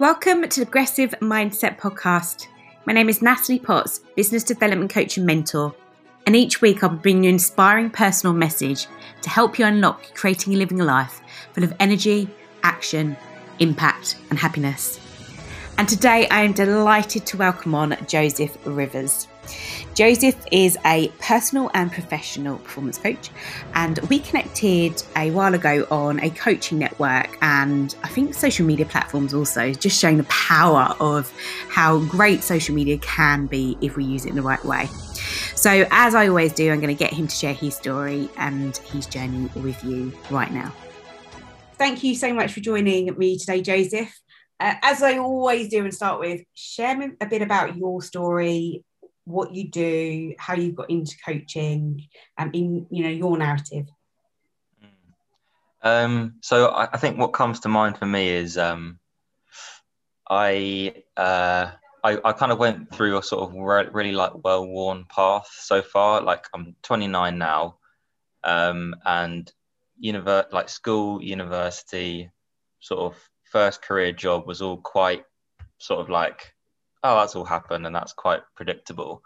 Welcome to the Progressive Mindset Podcast. My name is Natalie Potts, Business Development Coach and Mentor, and each week I'll be bringing you an inspiring personal message to help you unlock creating and living a life full of energy, action, impact, and happiness. And today I am delighted to welcome on Joseph Rivers. Joseph is a personal and professional performance coach, and we connected a while ago on a coaching network and I think social media platforms also, just showing the power of how great social media can be if we use it in the right way. So, as I always do, I'm going to get him to share his story and his journey with you right now. Thank you so much for joining me today, Joseph. Uh, as I always do and start with, share a bit about your story, what you do, how you got into coaching, and um, in you know your narrative. Um, so I, I, think what comes to mind for me is um, I, uh, I, I kind of went through a sort of re- really like well-worn path so far. Like I'm 29 now, um, and univer- like school, university, sort of first career job was all quite sort of like oh, that's all happened and that's quite predictable.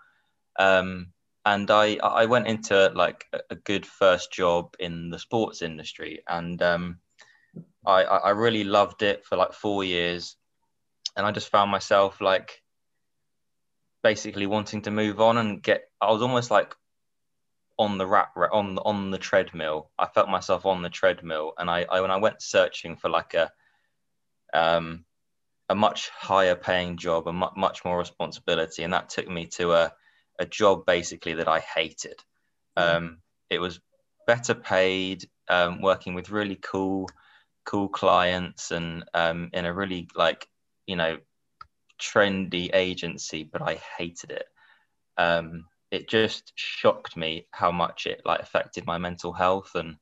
Um, and I, I went into like a good first job in the sports industry and um, I, I really loved it for like four years. And I just found myself like basically wanting to move on and get, I was almost like on the rat on on the treadmill. I felt myself on the treadmill, and I, I when I went searching for like a um a much higher paying job, a mu- much more responsibility, and that took me to a a job basically that I hated. Mm. Um, it was better paid, um, working with really cool, cool clients, and um, in a really like you know trendy agency, but I hated it. Um, it just shocked me how much it like affected my mental health, and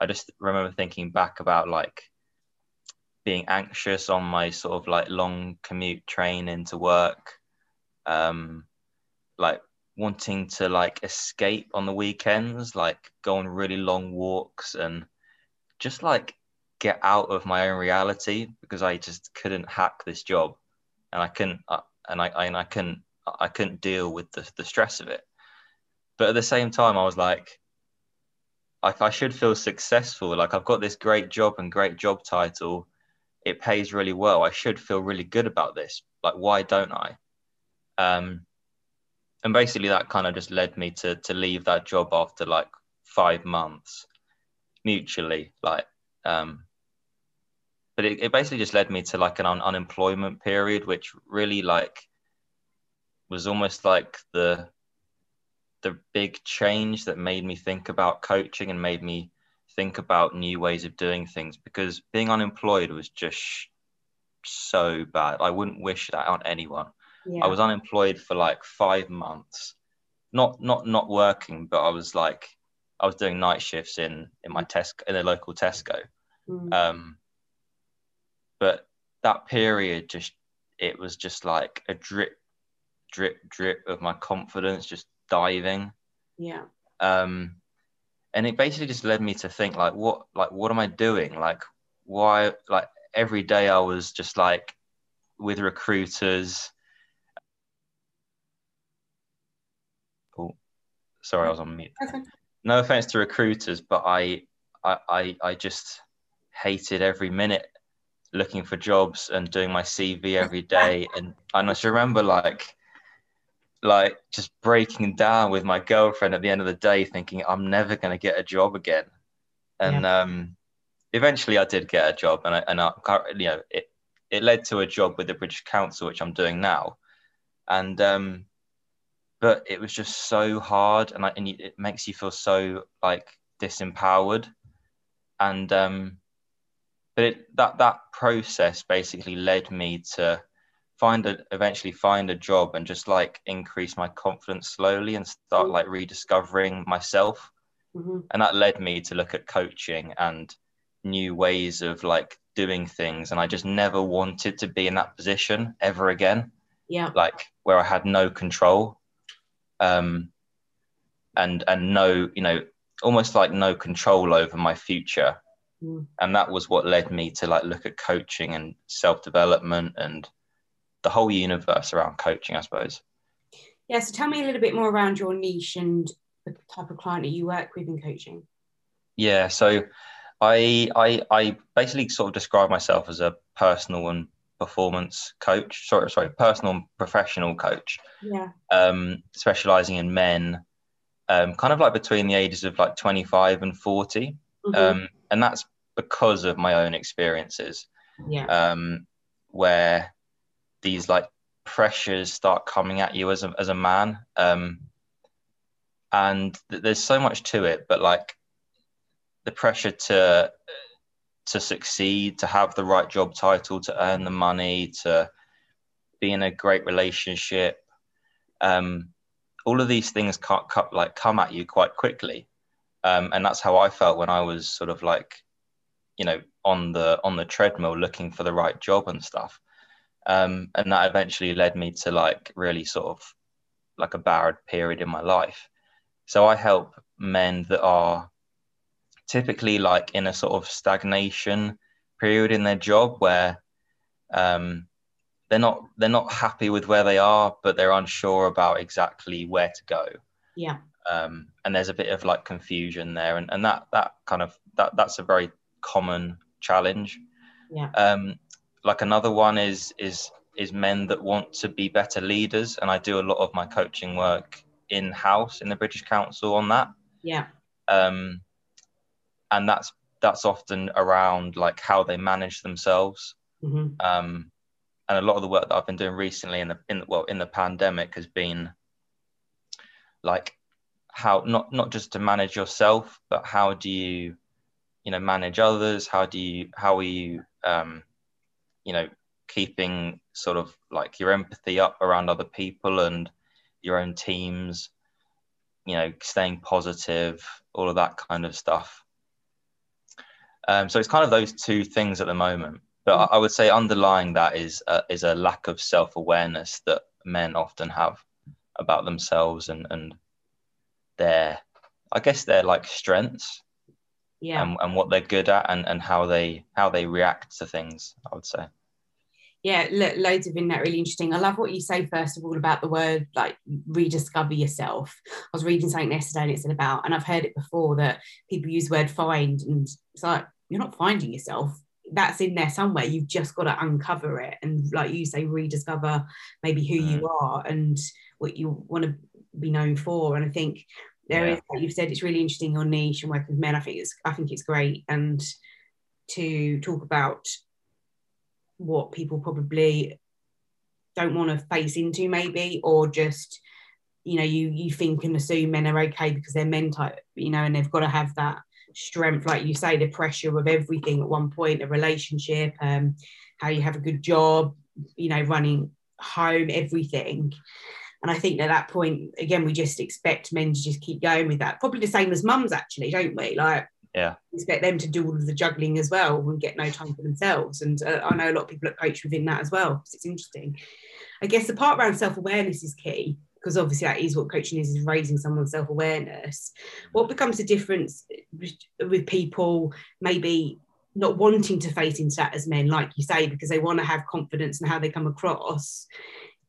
I just remember thinking back about like being anxious on my sort of like long commute train into work um like wanting to like escape on the weekends like go on really long walks and just like get out of my own reality because i just couldn't hack this job and i couldn't uh, and i and i couldn't i couldn't deal with the, the stress of it but at the same time i was like like I should feel successful. Like I've got this great job and great job title, it pays really well. I should feel really good about this. Like, why don't I? Um, and basically, that kind of just led me to to leave that job after like five months, mutually. Like, um, but it, it basically just led me to like an un- unemployment period, which really like was almost like the the big change that made me think about coaching and made me think about new ways of doing things because being unemployed was just so bad. I wouldn't wish that on anyone. Yeah. I was unemployed for like five months, not not not working, but I was like I was doing night shifts in in my Tesco in a local Tesco. Mm. Um, but that period just it was just like a drip, drip, drip of my confidence just diving. Yeah. Um, and it basically just led me to think like what like what am i doing? Like why like every day i was just like with recruiters. Oh sorry i was on mute. Okay. no offense to recruiters but I, I i i just hated every minute looking for jobs and doing my cv every day. And, and i just remember like like just breaking down with my girlfriend at the end of the day, thinking I'm never going to get a job again. And yeah. um, eventually, I did get a job, and I, and I, you know, it it led to a job with the British Council, which I'm doing now. And um, but it was just so hard, and, I, and it makes you feel so like disempowered. And um, but it, that that process basically led me to find a eventually find a job and just like increase my confidence slowly and start mm-hmm. like rediscovering myself mm-hmm. and that led me to look at coaching and new ways of like doing things and i just never wanted to be in that position ever again yeah like where i had no control um and and no you know almost like no control over my future mm. and that was what led me to like look at coaching and self development and the whole universe around coaching, I suppose. Yeah. So tell me a little bit more around your niche and the type of client that you work with in coaching. Yeah. So I I I basically sort of describe myself as a personal and performance coach. Sorry, sorry, personal and professional coach. Yeah. Um, specializing in men, um, kind of like between the ages of like 25 and 40. Mm-hmm. Um, and that's because of my own experiences. Yeah. Um, where these like pressures start coming at you as a as a man. Um, and th- there's so much to it, but like the pressure to to succeed, to have the right job title, to earn the money, to be in a great relationship. Um, all of these things can't cut, like come at you quite quickly, um, and that's how I felt when I was sort of like, you know, on the on the treadmill looking for the right job and stuff, um, and that eventually led me to like really sort of like a bad period in my life. So I help men that are typically like in a sort of stagnation period in their job where um, they're not they're not happy with where they are, but they're unsure about exactly where to go. Yeah. Um, and there's a bit of like confusion there, and, and that that kind of that that's a very common challenge. Yeah. Um, like another one is is is men that want to be better leaders, and I do a lot of my coaching work in house in the British Council on that. Yeah. Um, and that's that's often around like how they manage themselves. Mm-hmm. Um, and a lot of the work that I've been doing recently in the in well in the pandemic has been like how not not just to manage yourself, but how do you you know manage others? How do you how are you um, you know keeping sort of like your empathy up around other people and your own teams you know staying positive all of that kind of stuff um, so it's kind of those two things at the moment. But I, I would say underlying that is a, is a lack of self awareness that men often have about themselves and and their, I guess their like strengths. Yeah. And, and what they're good at and, and how they how they react to things. I would say yeah lo- loads of in that really interesting i love what you say first of all about the word like rediscover yourself i was reading something yesterday and it's about and i've heard it before that people use the word find and it's like you're not finding yourself that's in there somewhere you've just got to uncover it and like you say rediscover maybe who mm. you are and what you want to be known for and i think there yeah. is, like you've said it's really interesting your niche and working with men. I think it's i think it's great. And to talk about what people probably don't want to face into maybe or just you know you you think and assume men are okay because they're men type you know and they've got to have that strength like you say the pressure of everything at one point a relationship um how you have a good job you know running home everything and I think at that point, again, we just expect men to just keep going with that. Probably the same as mums, actually, don't we? Like, yeah. expect them to do all of the juggling as well and get no time for themselves. And uh, i know a lot of people at coach within that as well because it's interesting. I guess the part around self-awareness is key because obviously that is what coaching is is raising someone's self-awareness. What becomes the difference with people maybe not wanting to face into that as men like you say because they want to have confidence in how they come across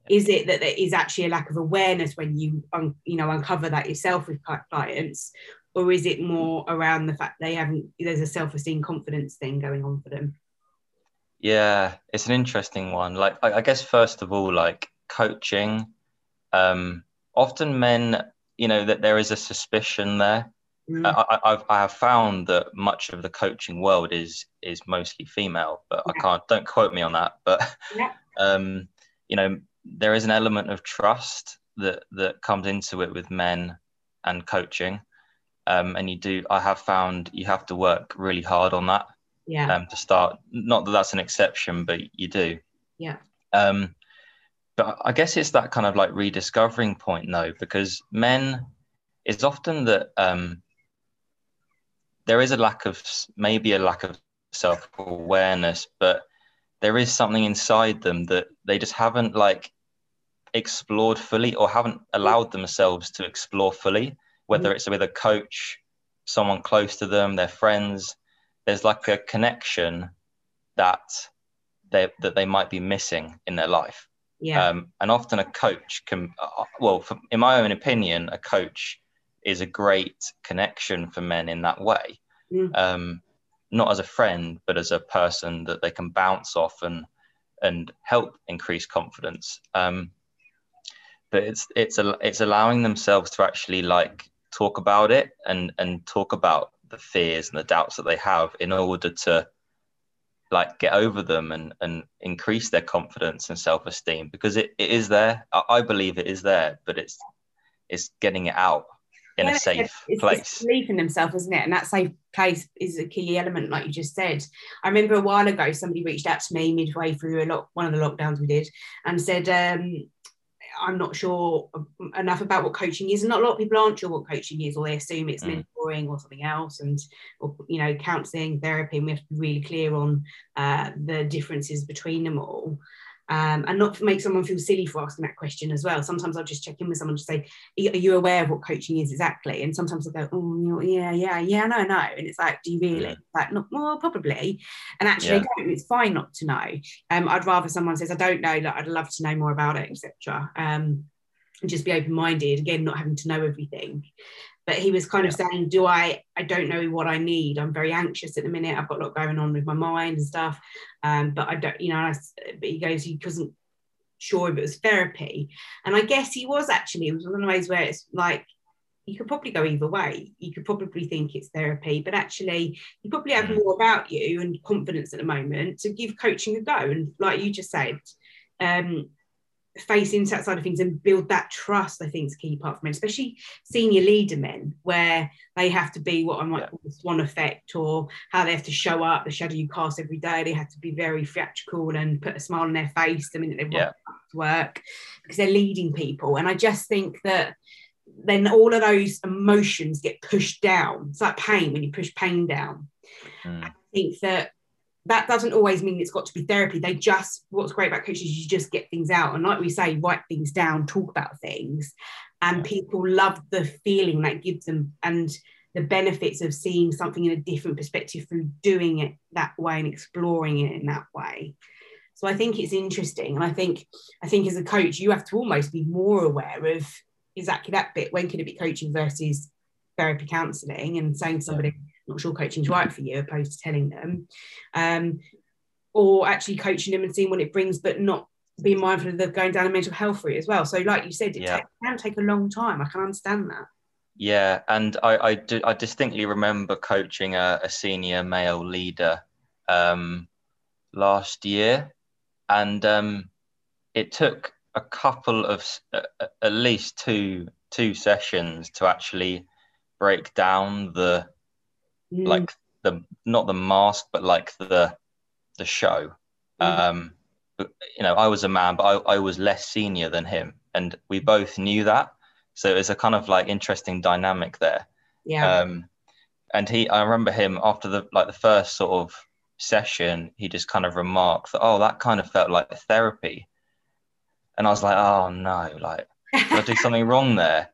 is it that there is actually a lack of awareness when you un, you know uncover that yourself with clients or is it more around the fact they haven't there's a self-esteem confidence thing going on for them yeah it's an interesting one like i, I guess first of all like coaching um often men you know that there is a suspicion there mm. I, I've, I have found that much of the coaching world is is mostly female but yeah. i can't don't quote me on that but yeah. um you know there is an element of trust that that comes into it with men and coaching. Um, and you do i have found you have to work really hard on that yeah. um, to start not that that's an exception but you do. Yeah. Um, but i guess it's that kind of like rediscovering point though because men it's often that um, there is a lack of maybe a lack of self-awareness but there is something inside them that they just haven't like explored fully or haven't allowed themselves to explore fully whether mm-hmm. it's with a coach, someone close to them, their friends. there's like a connection that they that they might be missing in their life. Yeah. Um, and often a coach can, uh, well, for, in my own opinion, a coach is a great connection for men in that way. Mm. Um, not as a friend, but as a person that they can bounce off and and help increase confidence. Um, but it's it's it's allowing themselves to actually like talk about it and and talk about the fears and the doubts that they have in order to like get over them and and increase their confidence and self-esteem because it, it is there I, I believe it is there but it's it's getting it out in Yeah, a safe it's, place It's belief in themselves, isn't it? And that safe place is a key element, like you just said. I remember a while ago, somebody reached out to me midway through a lot, one of the lockdowns we did, and said, um, "I'm not sure enough about what coaching is." And not a lot of people aren't sure what coaching is, or they assume it's Mm. mentoring or something else, and or you know, counselling, therapy. And we have to be really clear on uh, the differences between them all. Um, and not make someone feel silly for asking that question as well. Sometimes I'll just check in with someone to say, are you aware of what coaching is exactly? And sometimes I'll go, oh, yeah, yeah, yeah, no, no. And it's like, do you really? Yeah. Like, not, well, probably. And actually, Yeah. don't. it's fine not to know. Um, I'd rather someone says, I don't know, like, I'd love to know more about it, etc. Um, and just be open minded, again, not having to know everything. But he was kind of saying, Do I? I don't know what I need. I'm very anxious at the minute. I've got a lot going on with my mind and stuff. Um, but I don't, you know, I, but he goes, he wasn't sure if it was therapy. And I guess he was actually, it was one of those where it's like, you could probably go either way. You could probably think it's therapy, but actually, you probably have Mm. more about you and confidence at the moment to give coaching a go. And like you just said, um, face into that side of things and build that trust, I think, is a key part for men, especially senior leader men, where they have to be what I might Yeah. call the swan effect, or how they have to show up, the shadow you cast every day. They have to be very theatrical and put a smile on their face the minute they Yeah. rock up to work because they're leading people. And I just think that then all of those emotions get pushed down. It's like pain when you push pain down. Mm. I think that that doesn't always mean it's got to be therapy. They just, what's great about coaches is you just get things out. And like we say, write things down, talk about things. And people love the feeling that gives them and the benefits of seeing something in a different perspective through doing it that way and exploring it in that way. So I think it's interesting. And I think, I think as a coach, you have to almost be more aware of exactly that bit. When can it be coaching versus therapy counselling and saying to somebody, not sure coaching's right for you, opposed to telling them, um, or actually coaching them and seeing what it brings, but not being mindful of the going down a mental health route as well. So, like you said, it Yeah. ta- can take a long time. I can understand that. Yeah, and I I, do, I distinctly remember coaching a, a senior male leader um, last year, and um, it took a couple of a- at least two two sessions to actually break down the Mm, like the not the mask but like the the show. Mhm. um but, you know i was a man but I, I was less senior than him. And we both knew that. So it's a kind of like interesting dynamic there. Yeah, um and he i remember him after the like the first sort of session he just kind of remarked that oh that kind of felt like therapy. And i was like oh no like did I do something wrong there?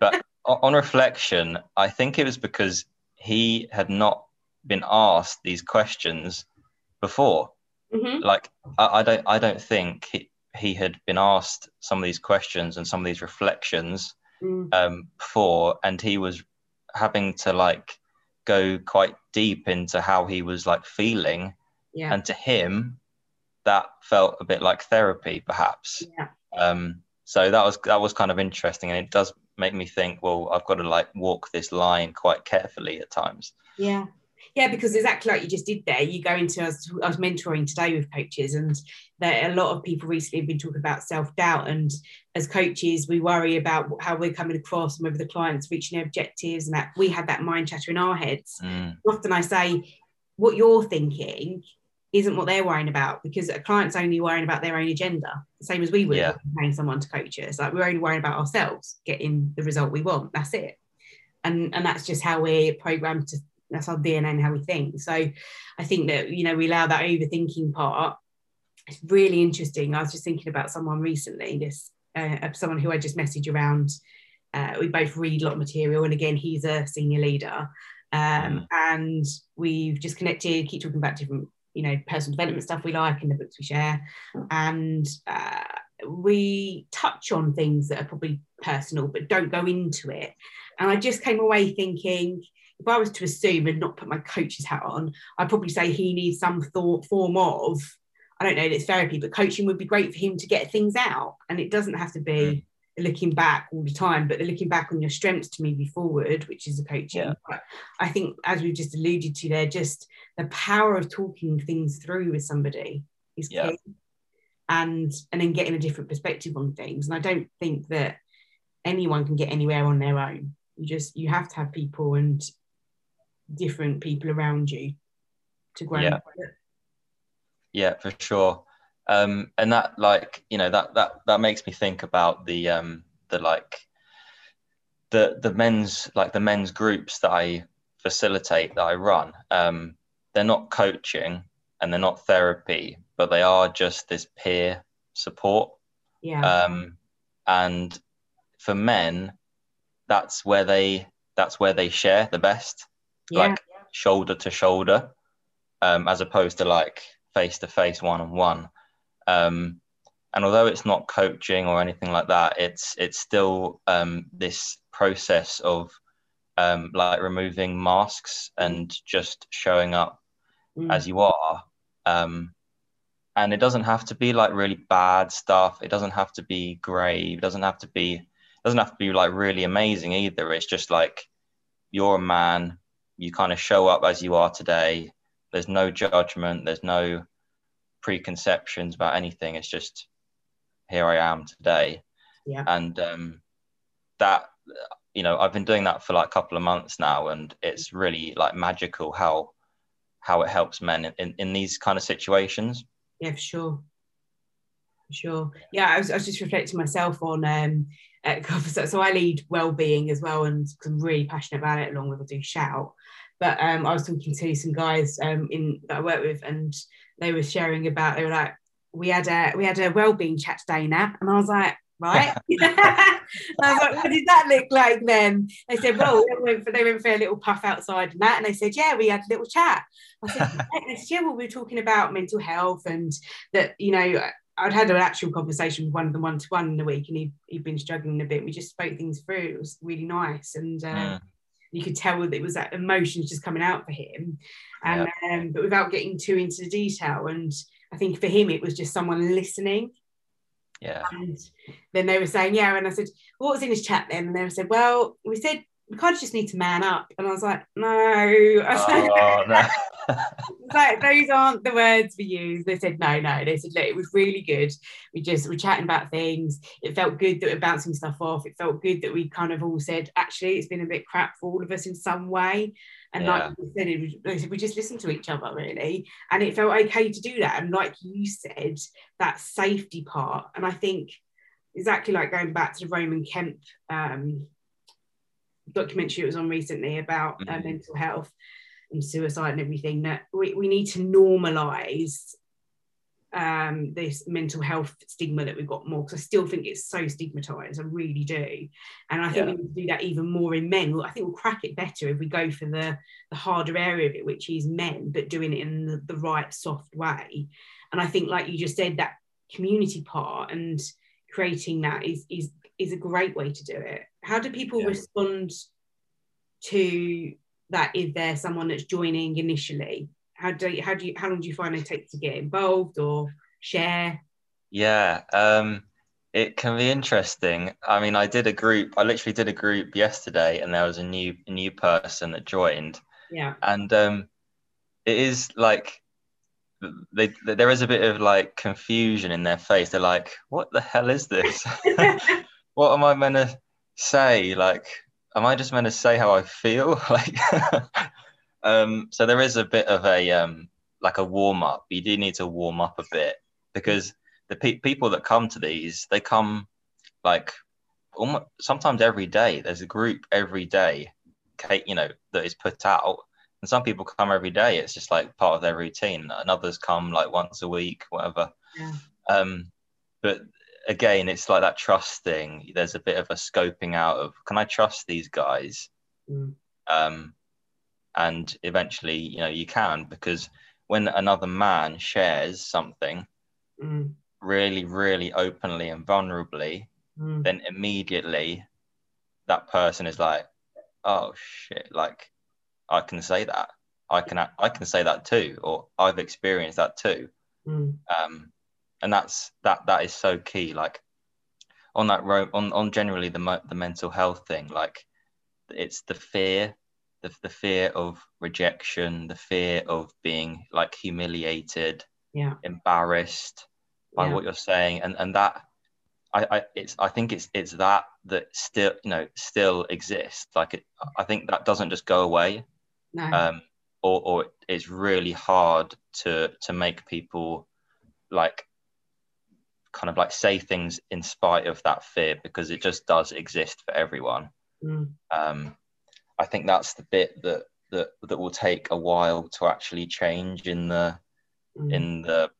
But on reflection, I think it was because he had not been asked these questions before. Mhm. Like I, I don't I don't think he, he had been asked some of these questions and some of these reflections Mm, um, before, and he was having to like go quite deep into how he was like feeling, yeah, and to him, that felt a bit like therapy, perhaps. yeah, Um, so that was that was kind of interesting, and it does make me think. Well, I've got to like walk this line quite carefully at times. yeah. Yeah, because exactly like you just did there, you go into, I was, I was mentoring today with coaches, and there a lot of people recently have been talking about self doubt. And as coaches, we worry about how we're coming across and whether the client's reaching their objectives, and that we have that mind chatter in our heads. Mm, often I say, what you're thinking isn't what they're worrying about because a client's only worrying about their own agenda, same as we would Yeah. paying someone to coach us. Like we're only worrying about ourselves getting the result we want. That's it. And and that's just how we're programmed to that's our DNA and how we think. So I think that you know we allow that overthinking part. It's really interesting. I was just thinking about someone recently, this uh, someone who I just messaged around. Uh, we both read a lot of material, and again, he's a senior leader Um, mm. And we've just connected, keep talking about different, you know, personal development stuff we like in the books we share. And uh, we touch on things that are probably personal, but don't go into it. And I just came away thinking, if I was to assume and not put my coach's hat on, I'd probably say he needs some thought form of, I don't know, it's therapy, but coaching would be great for him to get things out. And it doesn't have to be mm looking back all the time, but they're looking back on your strengths to move you forward, which is a coaching. Yeah. But I think, as we've just alluded to, there, just the power of talking things through with somebody is yeah. key, and and then getting a different perspective on things. And I don't think that anyone can get anywhere on their own. You just you have to have people and different people around you to grow. Yeah, yeah for sure um, and that like you know that that that makes me think about the um, the like the the men's like the men's groups that I facilitate that I run. Um, they're not coaching and they're not therapy, but they are just this peer support. Yeah. Um, and for men, that's where they that's where they share the best, yeah. like shoulder to shoulder, um, as opposed to like face to face, one on one. Um, and although it's not coaching or anything like that, it's it's still um, this process of um, like removing masks and just showing up mm. as you are. Um, and it doesn't have to be like really bad stuff. It doesn't have to be grave. It doesn't have to be it doesn't have to be like really amazing either. It's just like you're a man. You kind of show up as you are today. There's no judgment. There's no preconceptions about anything. It's just here I am today. Yeah. And um, that, you know, I've been doing that for like a couple of months now, and it's really like magical how how it helps men in, in, in these kind of situations. Yeah, for sure. For sure. Yeah, I was, I was just reflecting myself on um so, so I lead well-being as well, and I'm really passionate about it, along with I do shout. But um, I was talking to some guys um, in that I work with, and they were sharing about they were like, we had a we had a well-being chat today, Nat, and I was like, right. I was like, what did that look like then? They said, well, they went for, they went for a little puff outside and that, and they said, yeah, we had a little chat. I said, yeah, well, we were talking about mental health and that, you know, I'd had an actual conversation with one of them one to one in the week, and he he'd been struggling a bit. We just spoke things through. It was really nice, and uh, yeah. You could tell that it was that emotions just coming out for him, and yeah. um, but without getting too into the detail. And I think for him, it was just someone listening. Yeah. And then they were saying, yeah, and I said, what was in his chat then? And they said, well, we said we kind of just need to man up. And I was like, no. oh, no. like those aren't the words we use. They said no, no. They said look, it was really good. We just were chatting about things. It felt good that we're bouncing stuff off. It felt good that we kind of all said actually it's been a bit crap for all of us in some way. And yeah. like you said, it was, we just listened to each other really, and it felt okay to do that. And like you said, that safety part. And I think exactly like going back to the Roman Kemp um, documentary it was on recently about mm-hmm. uh, mental health and suicide and everything that we, we need to normalize um, this mental health stigma that we've got more because I still think it's so stigmatized. I really do, and I think yeah. we need to do that even more in men. I think we'll crack it better if we go for the the harder area of it, which is men, but doing it in the, the right soft way. And I think, like you just said, that community part and creating that is is is a great way to do it. How do people yeah. respond to that if they're someone that's joining initially? How do you, how do you how long do you find it takes to get involved or share? Yeah, um, it can be interesting. I mean, I did a group. I literally did a group yesterday, and there was a new a new person that joined. Yeah, and um, it is like they, there is a bit of like confusion in their face. They're like, "What the hell is this? what am I meant to say? Like, am I just meant to say how I feel? like, um, so there is a bit of a um, like a warm up. You do need to warm up a bit because the pe- people that come to these, they come like almost, sometimes every day. There's a group every day, you know, that is put out. And some people come every day. It's just like part of their routine. And others come like once a week, whatever. Yeah. Um, but again, it's like that trust thing. There's a bit of a scoping out of can I trust these guys? Mm. Um, and eventually you know you can because when another man shares something Mm, really really openly and vulnerably mm, then immediately that person is like oh shit like i can say that i can i can say that too or i've experienced that too mm, um and that's that that is so key like on that road on on generally the the mental health thing like it's the fear the, the fear of rejection the fear of being like humiliated yeah. embarrassed by Yeah. what you're saying and and that I, I it's I think it's it's that that still you know still exists like it I think that doesn't just go away No. um or or it's really hard to to make people like kind of like say things in spite of that fear because it just does exist for everyone. Mm, um I think that's the bit that that that will take a while to actually change in the mm. in the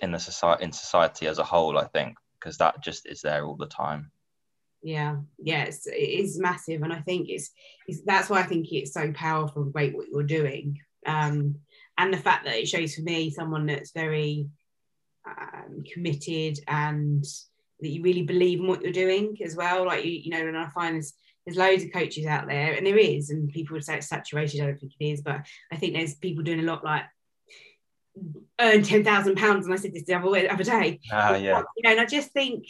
in the society in society as a whole i think because that just is there all the time. Yeah. Yeah it's, it is massive and i think it's, it's that's why i think it's so powerful and great what you're doing. Um and the fact that it shows for me someone that's very um, committed and that you really believe in what you're doing as well. Like you you know and i find there's there's loads of coaches out there and there is and people would say it's saturated i don't think it is but i think there's people doing a lot like earn 10,000 pounds and I said this the other, way- other day. Ah yeah. You know, and I just think,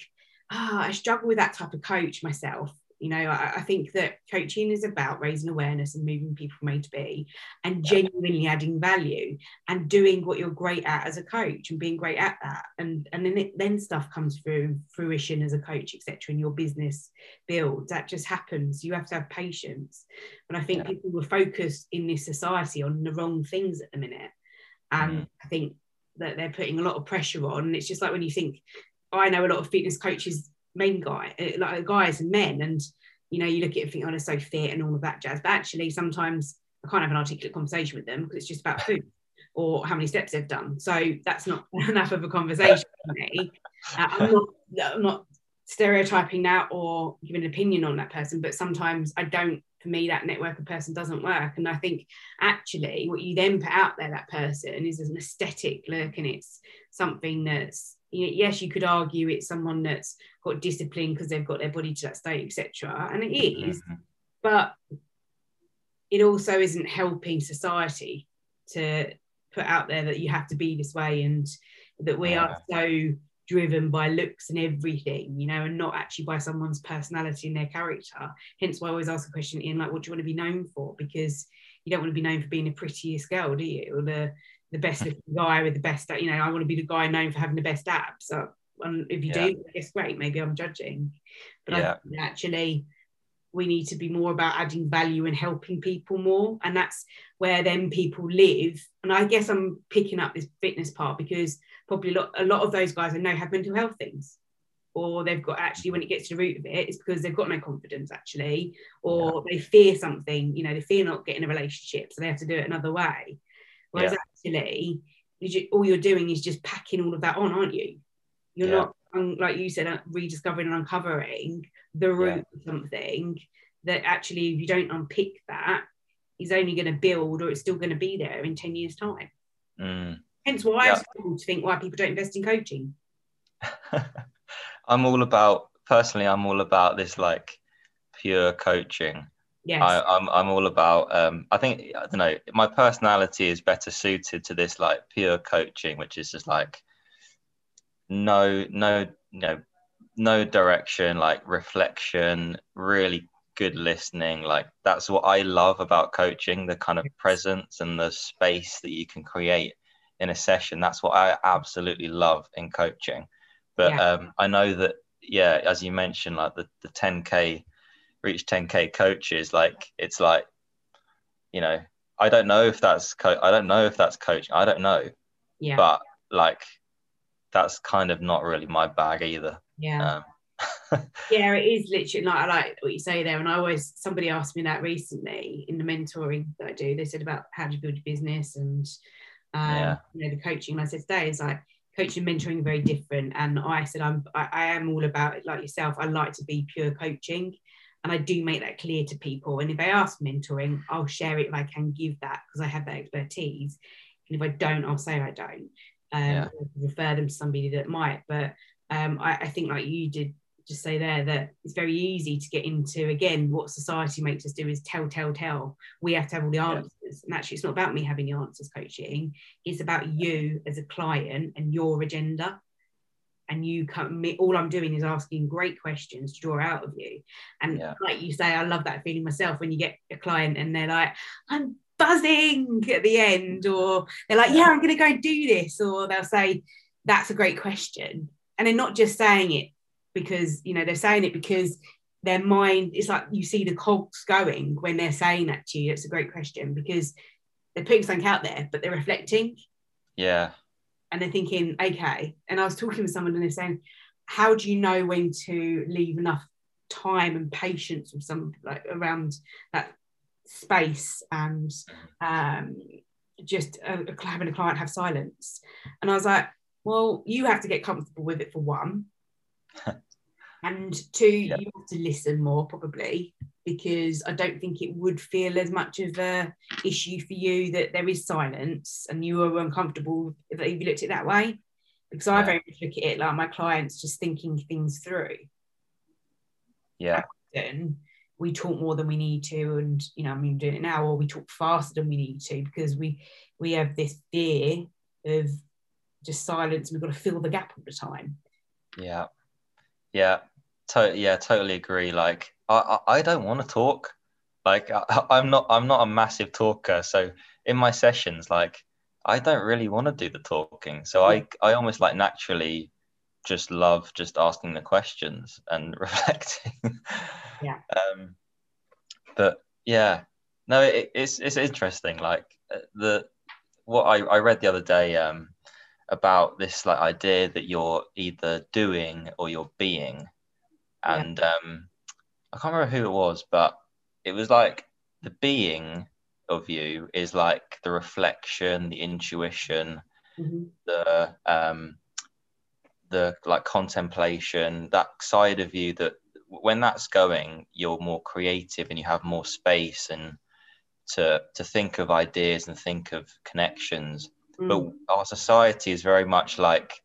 ah, I struggle with that type of coach myself. You know, I, I think that coaching is about raising awareness and moving people from A to B and genuinely adding value and doing what you're great at as a coach and being great at that. And and then it, then stuff comes through fruition as a coach, etc. And your business builds. That just happens. You have to have patience. And I think Yeah. people were focused in this society on the wrong things at the minute. And Mm. I think that they're putting a lot of pressure on. And it's just like when you think, I know a lot of fitness coaches, men guy, uh, like guys and men, and you know, you look at it and think, oh, they're so fit and all of that jazz. But actually, sometimes I can't have an articulate conversation with them because it's just about food or how many steps they've done. So that's not enough of a conversation for me. Uh, I'm not, I'm not stereotyping that or giving an opinion on that person, but sometimes I don't. For me, that network of person doesn't work, and I think actually what you then put out there, that person is an aesthetic look, and it's something that's yes, you could argue it's someone that's got discipline because they've got their body to that state, etc. And it is, Mhm. but it also isn't helping society to put out there that you have to be this way and that we are so driven by looks and everything, you know, and not actually by someone's personality and their character. Hence why I always ask a question in like, what do you want to be known for? Because you don't want to be known for being the prettiest girl, do you? Or the the best looking guy with the best, you know, I want to be the guy known for having the best abs. So and if you Yeah. do, I guess great, maybe I'm judging. But Yeah. I think actually we need to be more about adding value and helping people more. And that's where then people live. And I guess I'm picking up this fitness part because probably a lot, a lot of those guys I know have mental health things. Or they've got actually, when it gets to the root of it, it's because they've got no confidence actually, or they fear something, you know, they fear not getting a relationship, so they have to do it another way. Whereas actually, you ju- all you're doing is just packing all of that on, aren't you? You're Yeah. not, um, like you said, uh, rediscovering and uncovering the root Yeah. of something that actually, if you don't unpick that, is only going to build or it's still going to be there in 10 years' time. Mm. Hence why I Yeah. struggle to think why people don't invest in coaching. i'm all about personally i'm all about this like pure coaching Yes. I, I'm I'm all about. Um, I think I don't know. My personality is better suited to this like pure coaching, which is just like no no you know no direction, like reflection, really good listening. Like that's what I love about coaching. The kind of presence and the space that you can create in a session. That's what I absolutely love in coaching. But Yeah. um, I know that yeah, as you mentioned, like the the 10k reach 10k coaches like it's like you know i don't know if that's co- i don't know if that's coaching i don't know yeah. but like that's kind of not really my bag either yeah. um, yeah, it is literally like I like what you say there. And I always somebody asked me that recently in the mentoring that I do. They said about how do you build your business and um, Yeah. you know the coaching. And I said today is like coaching and mentoring are very different. And I said I'm I, I am all about it like yourself. I like to be pure coaching. And I do make that clear to people. And if they ask mentoring, I'll share it if I can give that because I have that expertise. And if I don't, I'll say I don't. Um, yeah. refer them to somebody that might. But um, I, I think, like you did just say there, that it's very easy to get into again what society makes us do is tell, tell, tell. We have to have all the answers. Yeah. And actually, it's not about me having the answers coaching, it's about you as a client and your agenda and you come all i'm doing is asking great questions to draw out of you. And yeah. like you say i love that feeling myself when you get a client and they're like i'm buzzing at the end or they're like yeah i'm going to go and do this or they'll say that's a great question. And they're not just saying it because you know they're saying it because their mind it's like you see the cogs going when they're saying that to you it's a great question because they're putting something out there but they're reflecting. Yeah and they're thinking, okay. And I was talking with someone and they're saying, how do you know when to leave enough time and patience with some like around that space and um, just uh, having a client have silence? And I was like, well, you have to get comfortable with it for one. and two, yep. you have to listen more probably because I don't think it would feel as much of a issue for you that there is silence and you are uncomfortable if you looked at it that way. Because yeah. I very much look at it like my clients just thinking things through. Yeah. And we talk more than we need to, and you know, I mean, doing it now, or we talk faster than we need to because we we have this fear of just silence. We've got to fill the gap all the time. Yeah, yeah, to- yeah, totally agree. Like I, I don't want to talk. Like I, I'm not I'm not a massive talker. So in my sessions, like I don't really want to do the talking. So I I almost like naturally just love just asking the questions and reflecting. Yeah. um, but yeah, no, it, it's it's interesting. Like uh, the what I, I read the other day um about this like idea that you're either doing or you're being, and yeah. um I can't remember who it was, but it was like the being of you is like the reflection, the intuition, mm-hmm. the um, the like contemplation, that side of you that when that's going, you're more creative and you have more space and to to think of ideas and think of connections. Mm. But our society is very much like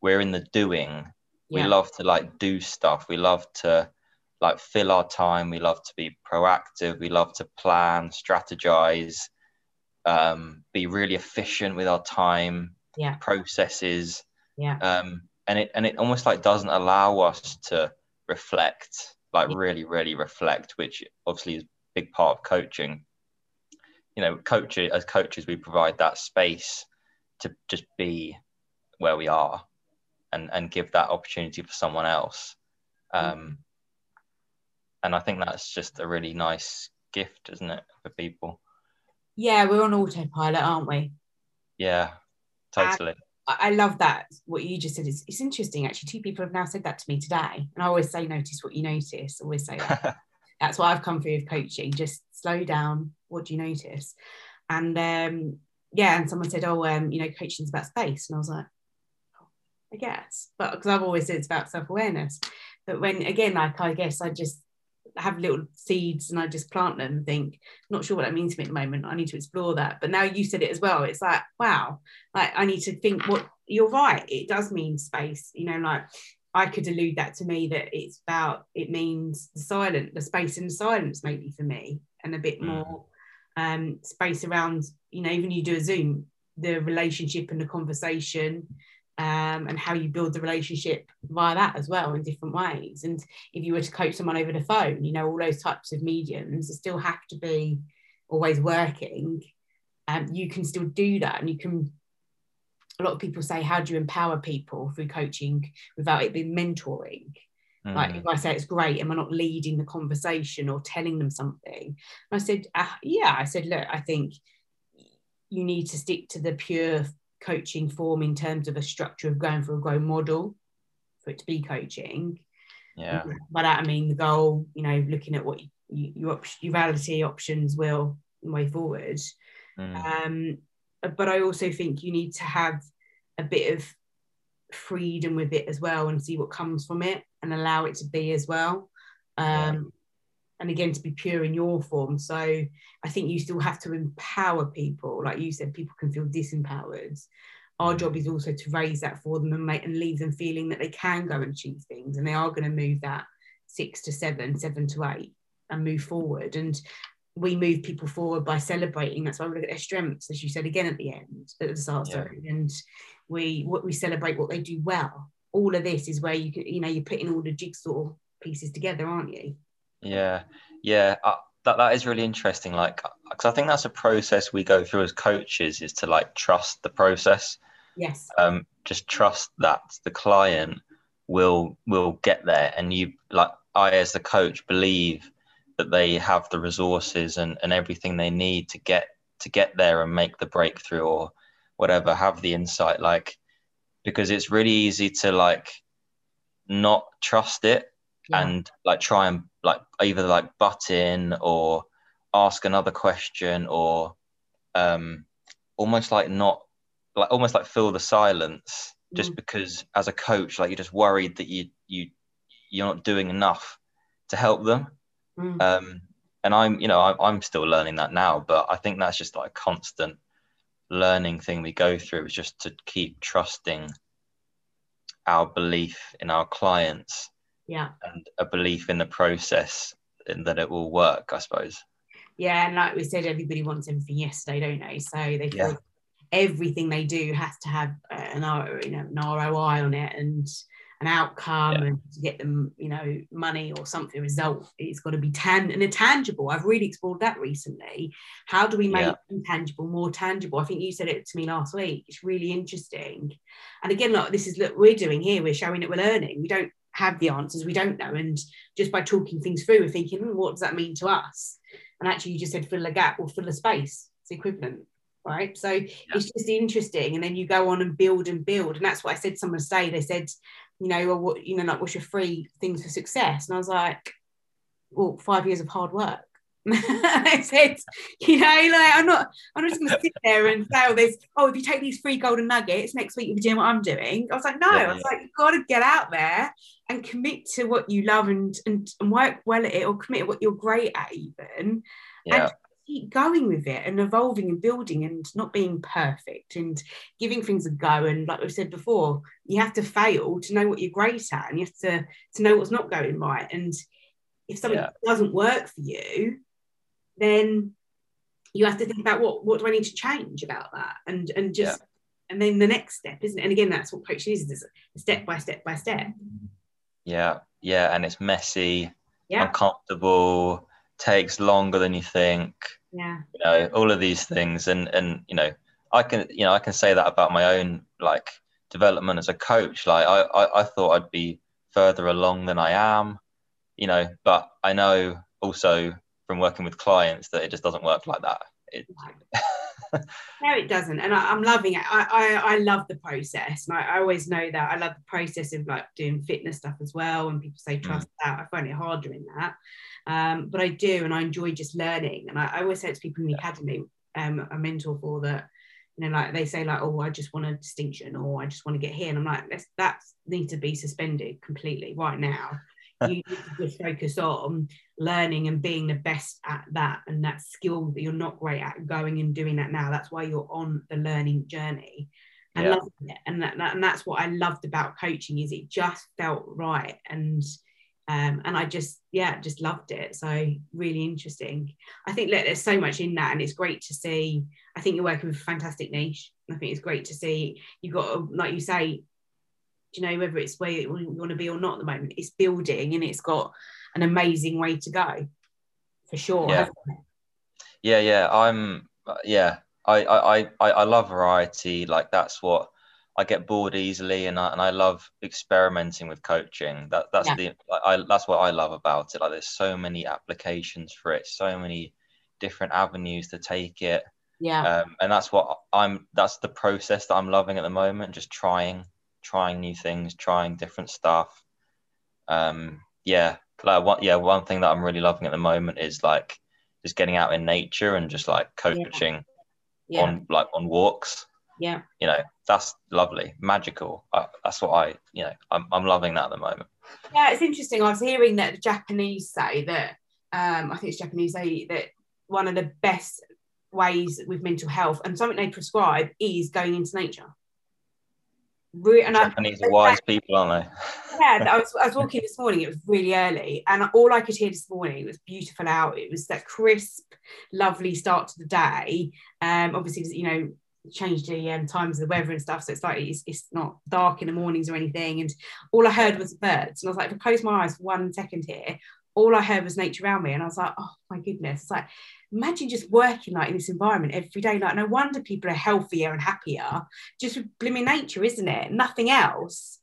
we're in the doing. Yeah. We love to like do stuff. We love to like fill our time. We love to be proactive. We love to plan, strategize, um, be really efficient with our time, yeah. processes. Yeah. Um, and it and it almost like doesn't allow us to reflect, like yeah. really, really reflect, which obviously is a big part of coaching. You know, coach as coaches, we provide that space to just be where we are and and give that opportunity for someone else. Um, and I think that's just a really nice gift, isn't it, for people? Yeah, we're on autopilot, aren't we? Yeah, totally. I, I love that. What you just said is it's interesting. Actually, two people have now said that to me today, and I always say, "Notice what you notice." Always say that. that's why I've come through with coaching. Just slow down. What do you notice? And um, yeah, and someone said, "Oh, um, you know, coaching is about space," and I was like, oh, "I guess," but because I've always said it's about self awareness. But when again, like I guess I just have little seeds and I just plant them and think, not sure what that means to me at the moment. I need to explore that. But now you said it as well. It's like, wow, like I need to think what you're right. It does mean space, you know, like I could allude that to me that it's about it means the silent, the space and the silence maybe for me, and a bit mm. more um, space around, you know, even you do a Zoom, the relationship and the conversation um, and how you build the relationship via that as well in different ways. And if you were to coach someone over the phone, you know, all those types of mediums still have to be always working. Um, you can still do that, and you can. A lot of people say, "How do you empower people through coaching without it being mentoring?" Mm. Like if I say it's great, am I not leading the conversation or telling them something? And I said, uh, "Yeah." I said, "Look, I think." you need to stick to the pure coaching form in terms of a structure of going for a grow model for it to be coaching. Yeah. By that I mean the goal, you know, looking at what you, your, op- your reality options will way forward. Mm. Um, but I also think you need to have a bit of freedom with it as well and see what comes from it and allow it to be as well. Um, and again to be pure in your form. So I think you still have to empower people. Like you said, people can feel disempowered. Our mm. job is also to raise that for them and make and leave them feeling that they can go and achieve things and they are going to move that six to seven, seven to eight and move forward. And we move people forward by celebrating. That's why we look at their strengths, as you said again at the end, at the start, yeah. sorry. And we what we celebrate what they do well. All of this is where you can, you know, you're putting all the jigsaw pieces together, aren't you? Yeah, yeah. Uh, that that is really interesting. Like, because I think that's a process we go through as coaches is to like trust the process. Yes. Um, just trust that the client will will get there, and you like I as the coach believe that they have the resources and, and everything they need to get to get there and make the breakthrough or whatever have the insight like because it's really easy to like not trust it yeah. and like try and like either like butt in or ask another question or um almost like not like almost like fill the silence mm. just because as a coach like you're just worried that you you you're not doing enough to help them Mm. Um, and I'm, you know, I'm, I'm still learning that now, but I think that's just like a constant learning thing we go through is just to keep trusting our belief in our clients yeah and a belief in the process and that it will work i suppose yeah and like we said everybody wants everything yesterday don't they so they feel yeah. everything they do has to have uh, an, you know, an roi on it and an outcome yeah. and to get them, you know, money or something result. It's got to be tan and tangible. I've really explored that recently. How do we make yeah. intangible more tangible? I think you said it to me last week. It's really interesting. And again, look this is what we're doing here. We're showing that we're learning. We don't have the answers. We don't know. And just by talking things through, we're thinking, hmm, what does that mean to us? And actually, you just said fill a gap or fill a space. It's equivalent right so yeah. it's just interesting and then you go on and build and build and that's what i said someone say they said you know, or what, you know, like what's your three things for success? And I was like, well, five years of hard work. I said, you know, like I'm not, I'm not just going to sit there and say, oh, there's, oh, if you take these three golden nuggets next week, you'll be doing what I'm doing. I was like, no, yeah, I was like, you've got to get out there and commit to what you love and and, and work well at it, or commit to what you're great at, even. Yeah. And keep going with it and evolving and building and not being perfect and giving things a go. And like we said before, you have to fail to know what you're great at and you have to, to know what's not going right. And if something yeah. doesn't work for you, then you have to think about what what do I need to change about that and and just yeah. and then the next step, isn't it? And again, that's what coaching is, is step by step by step. Yeah, yeah, and it's messy, yeah. uncomfortable takes longer than you think. Yeah. You know, all of these things. And and you know, I can you know, I can say that about my own like development as a coach. Like I, I, I thought I'd be further along than I am, you know, but I know also from working with clients that it just doesn't work like that. It, no, it doesn't, and I, am loving it. I, I, I love the process, and I, I, always know that I love the process of like doing fitness stuff as well. And people say trust mm. that, I find it hard doing that, um, but I do, and I enjoy just learning. And I, I always say to people in the academy, um, a mentor for that, you know, like they say like, oh, I just want a distinction, or I just want to get here, and I'm like, that's that needs to be suspended completely right now you need to just focus on learning and being the best at that and that skill that you're not great at going and doing that now. That's why you're on the learning journey. And yeah. it. and that, that, and that's what I loved about coaching is it just felt right and um, and I just yeah just loved it. So really interesting. I think look, there's so much in that and it's great to see I think you're working with a fantastic niche. I think it's great to see you've got like you say you know whether it's where you want to be or not at the moment it's building and it's got an amazing way to go for sure yeah yeah yeah i'm yeah I, I i i love variety like that's what I get bored easily, and I, and I love experimenting with coaching. That that's yeah. the I, that's what I love about it. Like there's so many applications for it, so many different avenues to take it. Yeah. Um, and that's what I'm. That's the process that I'm loving at the moment. Just trying trying new things, trying different stuff. Um, yeah, like one, yeah, one thing that I'm really loving at the moment is like just getting out in nature and just like coaching yeah. Yeah. on like on walks. Yeah, you know that's lovely, magical. Uh, that's what I, you know, I'm I'm loving that at the moment. Yeah, it's interesting. I was hearing that the Japanese say that um, I think it's Japanese, they that one of the best ways with mental health and something they prescribe is going into nature. And Japanese I, are wise people, aren't they? yeah, I was, I was walking this morning. It was really early, and all I could hear this morning it was beautiful out. It was that crisp, lovely start to the day. Um, obviously, you know, changed the um, times of the weather and stuff, so it's like it's, it's not dark in the mornings or anything. And all I heard was birds, and I was like, if I close my eyes for one second here, all I heard was nature around me. And I was like, oh my goodness. It's like, imagine just working like in this environment every day. Like, no wonder people are healthier and happier just with blooming nature, isn't it? Nothing else.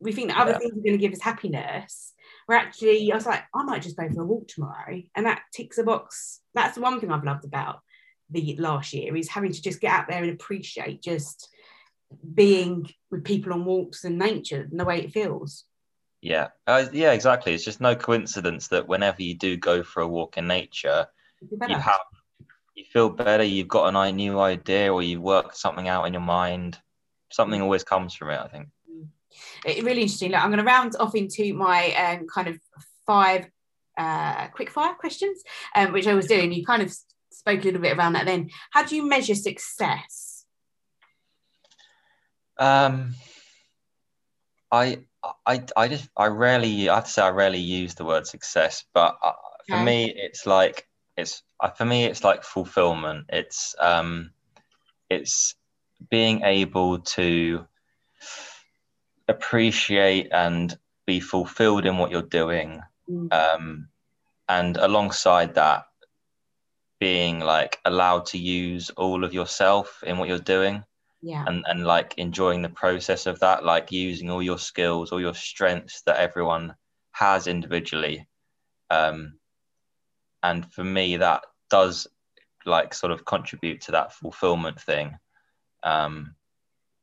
We think that other yeah. things are going to give us happiness. We're actually, I was like, I might just go for a walk tomorrow. And that ticks a box. That's the one thing I've loved about the last year is having to just get out there and appreciate just being with people on walks and nature and the way it feels. Yeah, uh, yeah, exactly. It's just no coincidence that whenever you do go for a walk in nature, you have you feel better. You've got a new idea, or you work something out in your mind. Something always comes from it. I think. It, really interesting. Look, I'm going to round off into my um, kind of five uh, quick fire questions, um, which I was doing. You kind of spoke a little bit around that. Then, how do you measure success? Um, I I, I just I rarely I have to say I rarely use the word success, but uh, for okay. me it's like it's uh, for me it's like fulfillment. It's um it's being able to appreciate and be fulfilled in what you're doing, mm. um, and alongside that, being like allowed to use all of yourself in what you're doing yeah. and and like enjoying the process of that like using all your skills all your strengths that everyone has individually um and for me that does like sort of contribute to that fulfillment thing um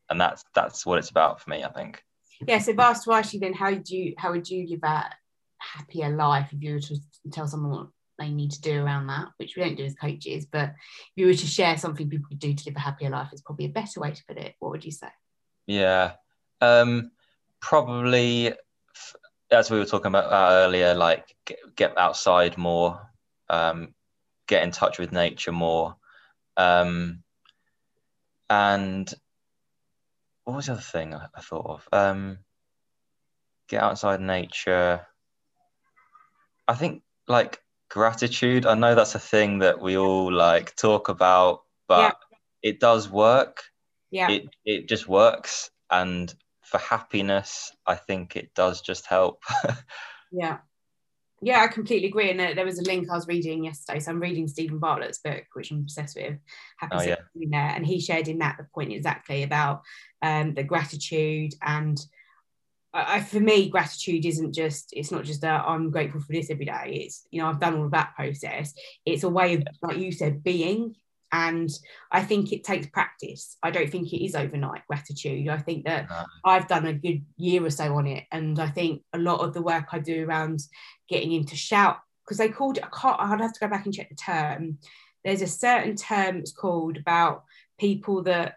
and that's that's what it's about for me i think. Yeah so asked to you then how do you how would you live a happier life if you were to tell someone they need to do around that, which we don't do as coaches. But if you were to share something people could do to live a happier life, it's probably a better way to put it. What would you say? Yeah, um, probably as we were talking about uh, earlier, like get, get outside more, um, get in touch with nature more, um, and what was the other thing I, I thought of? Um, get outside nature. I think like gratitude. I know that's a thing that we all like talk about but yeah. it does work. Yeah. It it just works. And for happiness i think it does just help. Yeah. Yeah i completely agree. And there, was a link i was reading yesterday. So i'm reading Steven Bartlett's book which i'm obsessed with happy oh, yeah. there and he shared in that the point exactly about um, the gratitude and I, for me, gratitude isn't just, it's not just that I'm grateful for this every day. It's, you know, I've done all of that process. It's a way of, like you said, being. And I think it takes practice. I don't think it is overnight gratitude. I think that no. I've done a good year or so on it. And I think a lot of the work I do around getting into shout, because they called it, I can't, I'd have to go back and check the term. There's a certain term it's called about people that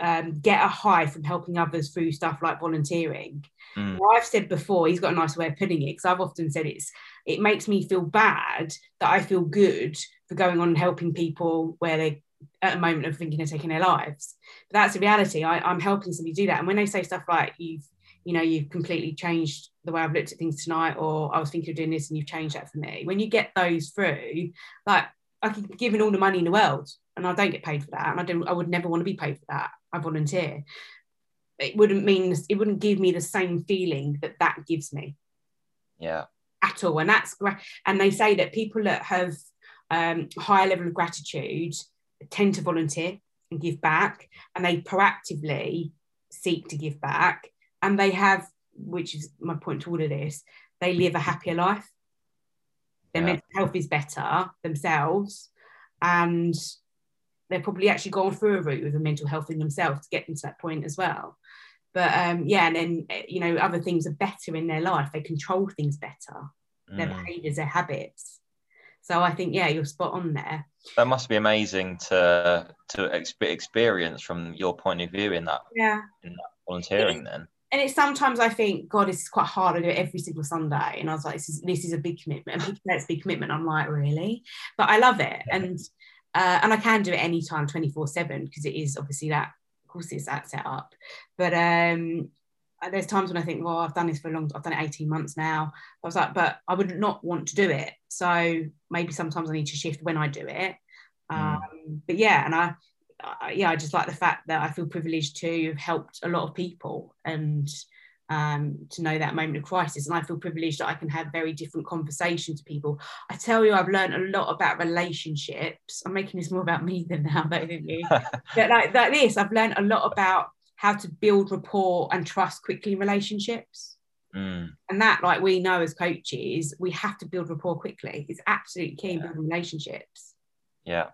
um, get a high from helping others through stuff like volunteering. Mm. I've said before, he's got a nice way of putting it because I've often said it's it makes me feel bad that I feel good for going on and helping people where they at a moment of thinking of taking their lives. But that's the reality. I, am helping somebody do that. And when they say stuff like you've, you know, you've completely changed the way I've looked at things tonight, or I was thinking of doing this and you've changed that for me. When you get those through, like I could be given all the money in the world and I don't get paid for that. And I don't I would never want to be paid for that. I volunteer. It wouldn't mean it wouldn't give me the same feeling that that gives me. Yeah. At all, and that's great. And they say that people that have um, higher level of gratitude tend to volunteer and give back, and they proactively seek to give back, and they have, which is my point to all of this, they live a happier life. Their yeah. mental health is better themselves, and they're probably actually gone through a route with a mental health in themselves to get them to that point as well. But um, yeah, and then eh, you know other things are better in their life. They control things better, mm. their behaviours, their habits. So I think yeah, you're spot on there. That must be amazing to to experience from your point of view in that yeah in that volunteering. Then and it's sometimes I think, God, is quite hard. I do it every single Sunday, and I was like, this is this is a big commitment. And people say it's a big commitment. I'm like, really? But I love it, and uh, and I can do it anytime, 24 seven, because it is obviously that. Of course, it's that set up. But um, there's times when I think, well, I've done this for a long. I've done it 18 months now. I was like, but I would not want to do it. So maybe sometimes I need to shift when I do it. Mm. Um, but yeah, and I uh, yeah, I just like the fact that I feel privileged to have helped a lot of people and um, to know that moment of crisis. And I feel privileged that I can have very different conversations with people. I tell you, I've learned a lot about relationships. I'm making this more about me than now, though, than you. but like, like this, I've learned a lot about how to build rapport and trust quickly in relationships. Mm. And that, like we know as coaches, we have to build rapport quickly. It's absolutely key in building relationships. Yeah.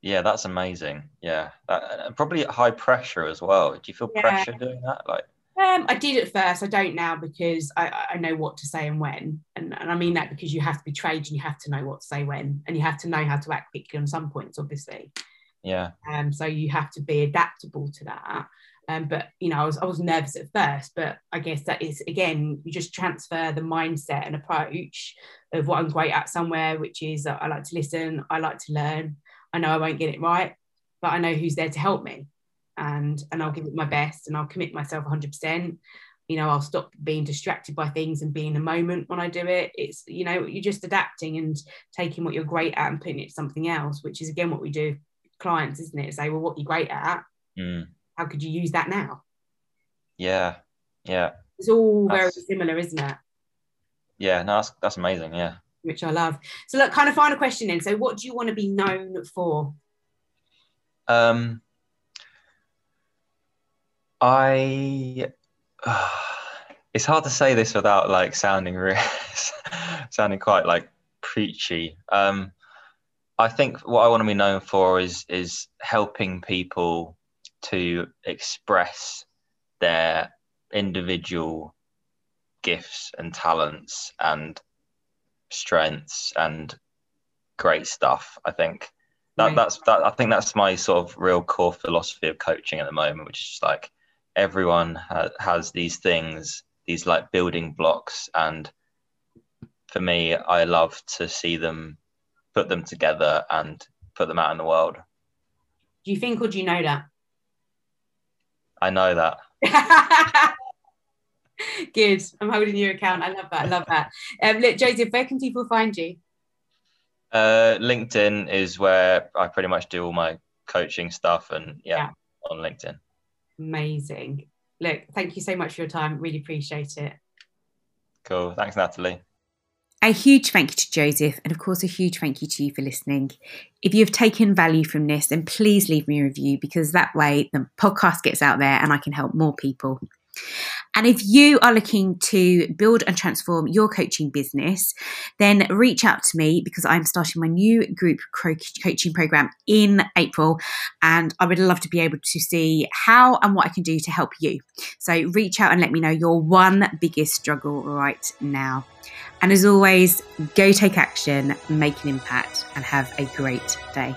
Yeah, that's amazing. Yeah, that, probably high pressure as well. Do you feel yeah. pressure doing that? Like, um, I did at first. I don't now because I, I know what to say and when, and, and I mean that because you have to be trained and you have to know what to say when, and you have to know how to act quickly on some points, obviously. Yeah. Um. So you have to be adaptable to that. Um. But you know, I was I was nervous at first, but I guess that is again, you just transfer the mindset and approach of what I'm great at somewhere, which is I like to listen, I like to learn. I know I won't get it right, but I know who's there to help me. And, and I'll give it my best and I'll commit myself 100%. You know, I'll stop being distracted by things and be in the moment when I do it. It's, you know, you're just adapting and taking what you're great at and putting it to something else, which is again what we do clients, isn't it? Say, well, what you're great at, mm. how could you use that now? Yeah. Yeah. It's all that's, very similar, isn't it? Yeah, no, that's, that's amazing. Yeah which I love. So, look, kind of final question then. So, what do you want to be known for? Um, I. Uh, it's hard to say this without like sounding real, sounding quite like preachy. Um, I think what I want to be known for is is helping people to express their individual gifts and talents and strengths and great stuff. I think that right. that's that. I think that's my sort of real core philosophy of coaching at the moment, which is just like everyone ha- has these things, these like building blocks, and for me, I love to see them put them together and put them out in the world. Do you think, or do you know that? I know that. Good. I'm holding your account. I love that. I love that. Um, look, Joseph, where can people find you? Uh, LinkedIn is where I pretty much do all my coaching stuff, and yeah, yeah, on LinkedIn. Amazing. Look, thank you so much for your time. Really appreciate it. Cool. Thanks, Natalie. A huge thank you to Joseph, and of course, a huge thank you to you for listening. If you have taken value from this, then please leave me a review because that way the podcast gets out there and I can help more people. And if you are looking to build and transform your coaching business, then reach out to me because I'm starting my new group coaching program in April. And I would love to be able to see how and what I can do to help you. So reach out and let me know your one biggest struggle right now. And as always, go take action, make an impact, and have a great day.